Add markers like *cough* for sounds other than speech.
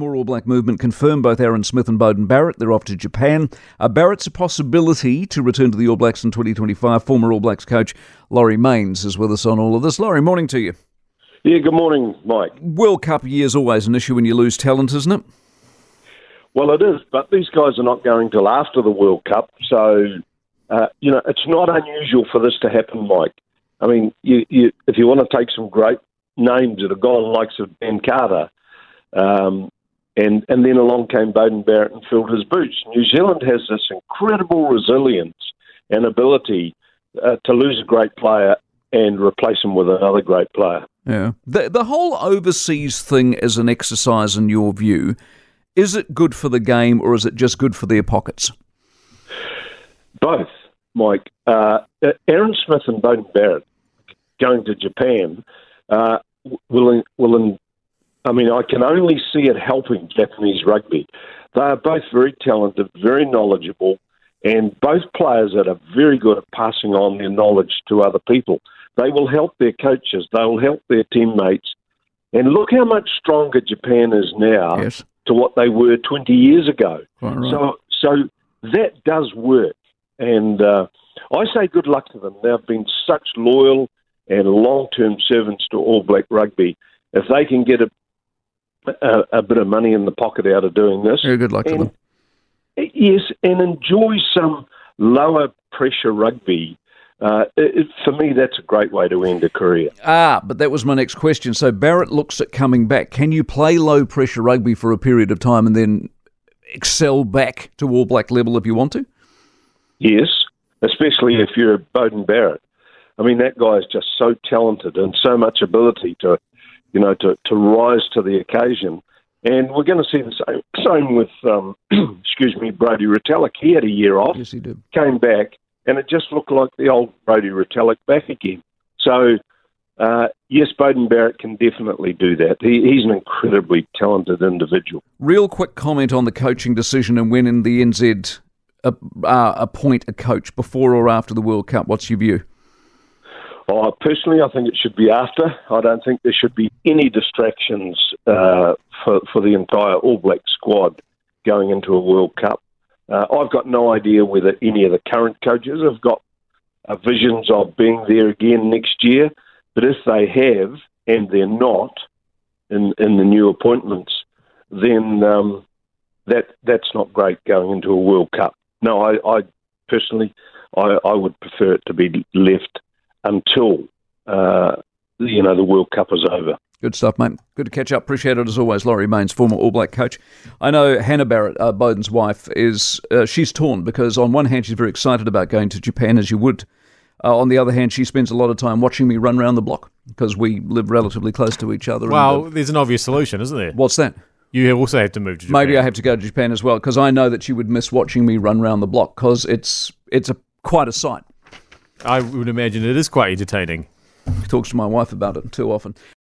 More All Black movement confirmed both Aaron Smith and Beauden Barrett. They're off to Japan. Uh, Barrett's a possibility to return to the All Blacks in 2025. Former All Blacks coach Laurie Mains is with us on all of this. Laurie, morning to you. Yeah, good morning, Mike. World Cup year's always an issue when you lose talent, isn't it? Well, it is, but these guys are not going till after the World Cup, so uh, you know it's not unusual for this to happen, Mike. I mean, you, you, if you want to take some great names that have gone, likes of Ben Carter, um, and and then along came Beauden Barrett and filled his boots. New Zealand has this incredible resilience and ability uh, to lose a great player and replace him with another great player. Yeah. The the whole overseas thing as an exercise in your view, is it good for the game or is it just good for their pockets? Both, Mike. Uh, Aaron Smith and Bowden Barrett going to Japan uh, will will I mean, I can only see it helping Japanese rugby. They are both very talented, very knowledgeable, and both players that are very good at passing on their knowledge to other people. They will help their coaches, they will help their teammates. And look how much stronger Japan is now yes. to what they were 20 years ago. Right. So, so that does work. And uh, I say good luck to them. They've been such loyal and long term servants to All Black rugby. If they can get a a, a, bit of money in the pocket out of doing this. Very good luck and, to them. Yes, and enjoy some lower pressure rugby. Uh, it, for me, that's a great way to end a career. Ah, but that was my next question. So Barrett looks at coming back. Can you play low pressure rugby for a period of time and then excel back to All Black level if you want to? Yes, especially if you're Beauden Barrett. I mean, that guy is just so talented and so much ability to you know, to, to rise to the occasion. And we're going to see the same, same with, um, *clears throat* excuse me, Brodie Retallick. He had a year off. Yes, he did. Came back, and it just looked like the old Brodie Retallick back again. So, uh, yes, Beauden Barrett can definitely do that. He, he's an incredibly talented individual. Real quick comment on the coaching decision and when in the NZ uh, uh, appoint a coach before or after the World Cup. What's your view? Oh, personally, I think it should be after. I don't think there should be any distractions uh, for, for the entire All Black squad going into a World Cup. Uh, I've got no idea whether any of the current coaches have got uh, visions of being there again next year, but if they have and they're not in, in the new appointments, then um, that that's not great going into a World Cup. No, I, I personally, I, I would prefer it to be left until uh, you know the World Cup is over. Good stuff, mate. Good to catch up. Appreciate it as always. Laurie Mains, former All Black coach. I know Hannah Barrett, uh, Beauden's wife, is uh, she's torn because on one hand she's very excited about going to Japan, as you would. Uh, on the other hand, she spends a lot of time watching me run around the block because we live relatively close to each other. Well, and, uh, there's an obvious solution, isn't there? What's that? You also have to move to Japan. Maybe I have to go to Japan as well because I know that she would miss watching me run around the block because it's it's a quite a sight. I would imagine it is quite entertaining. Talks to my wife about it too often.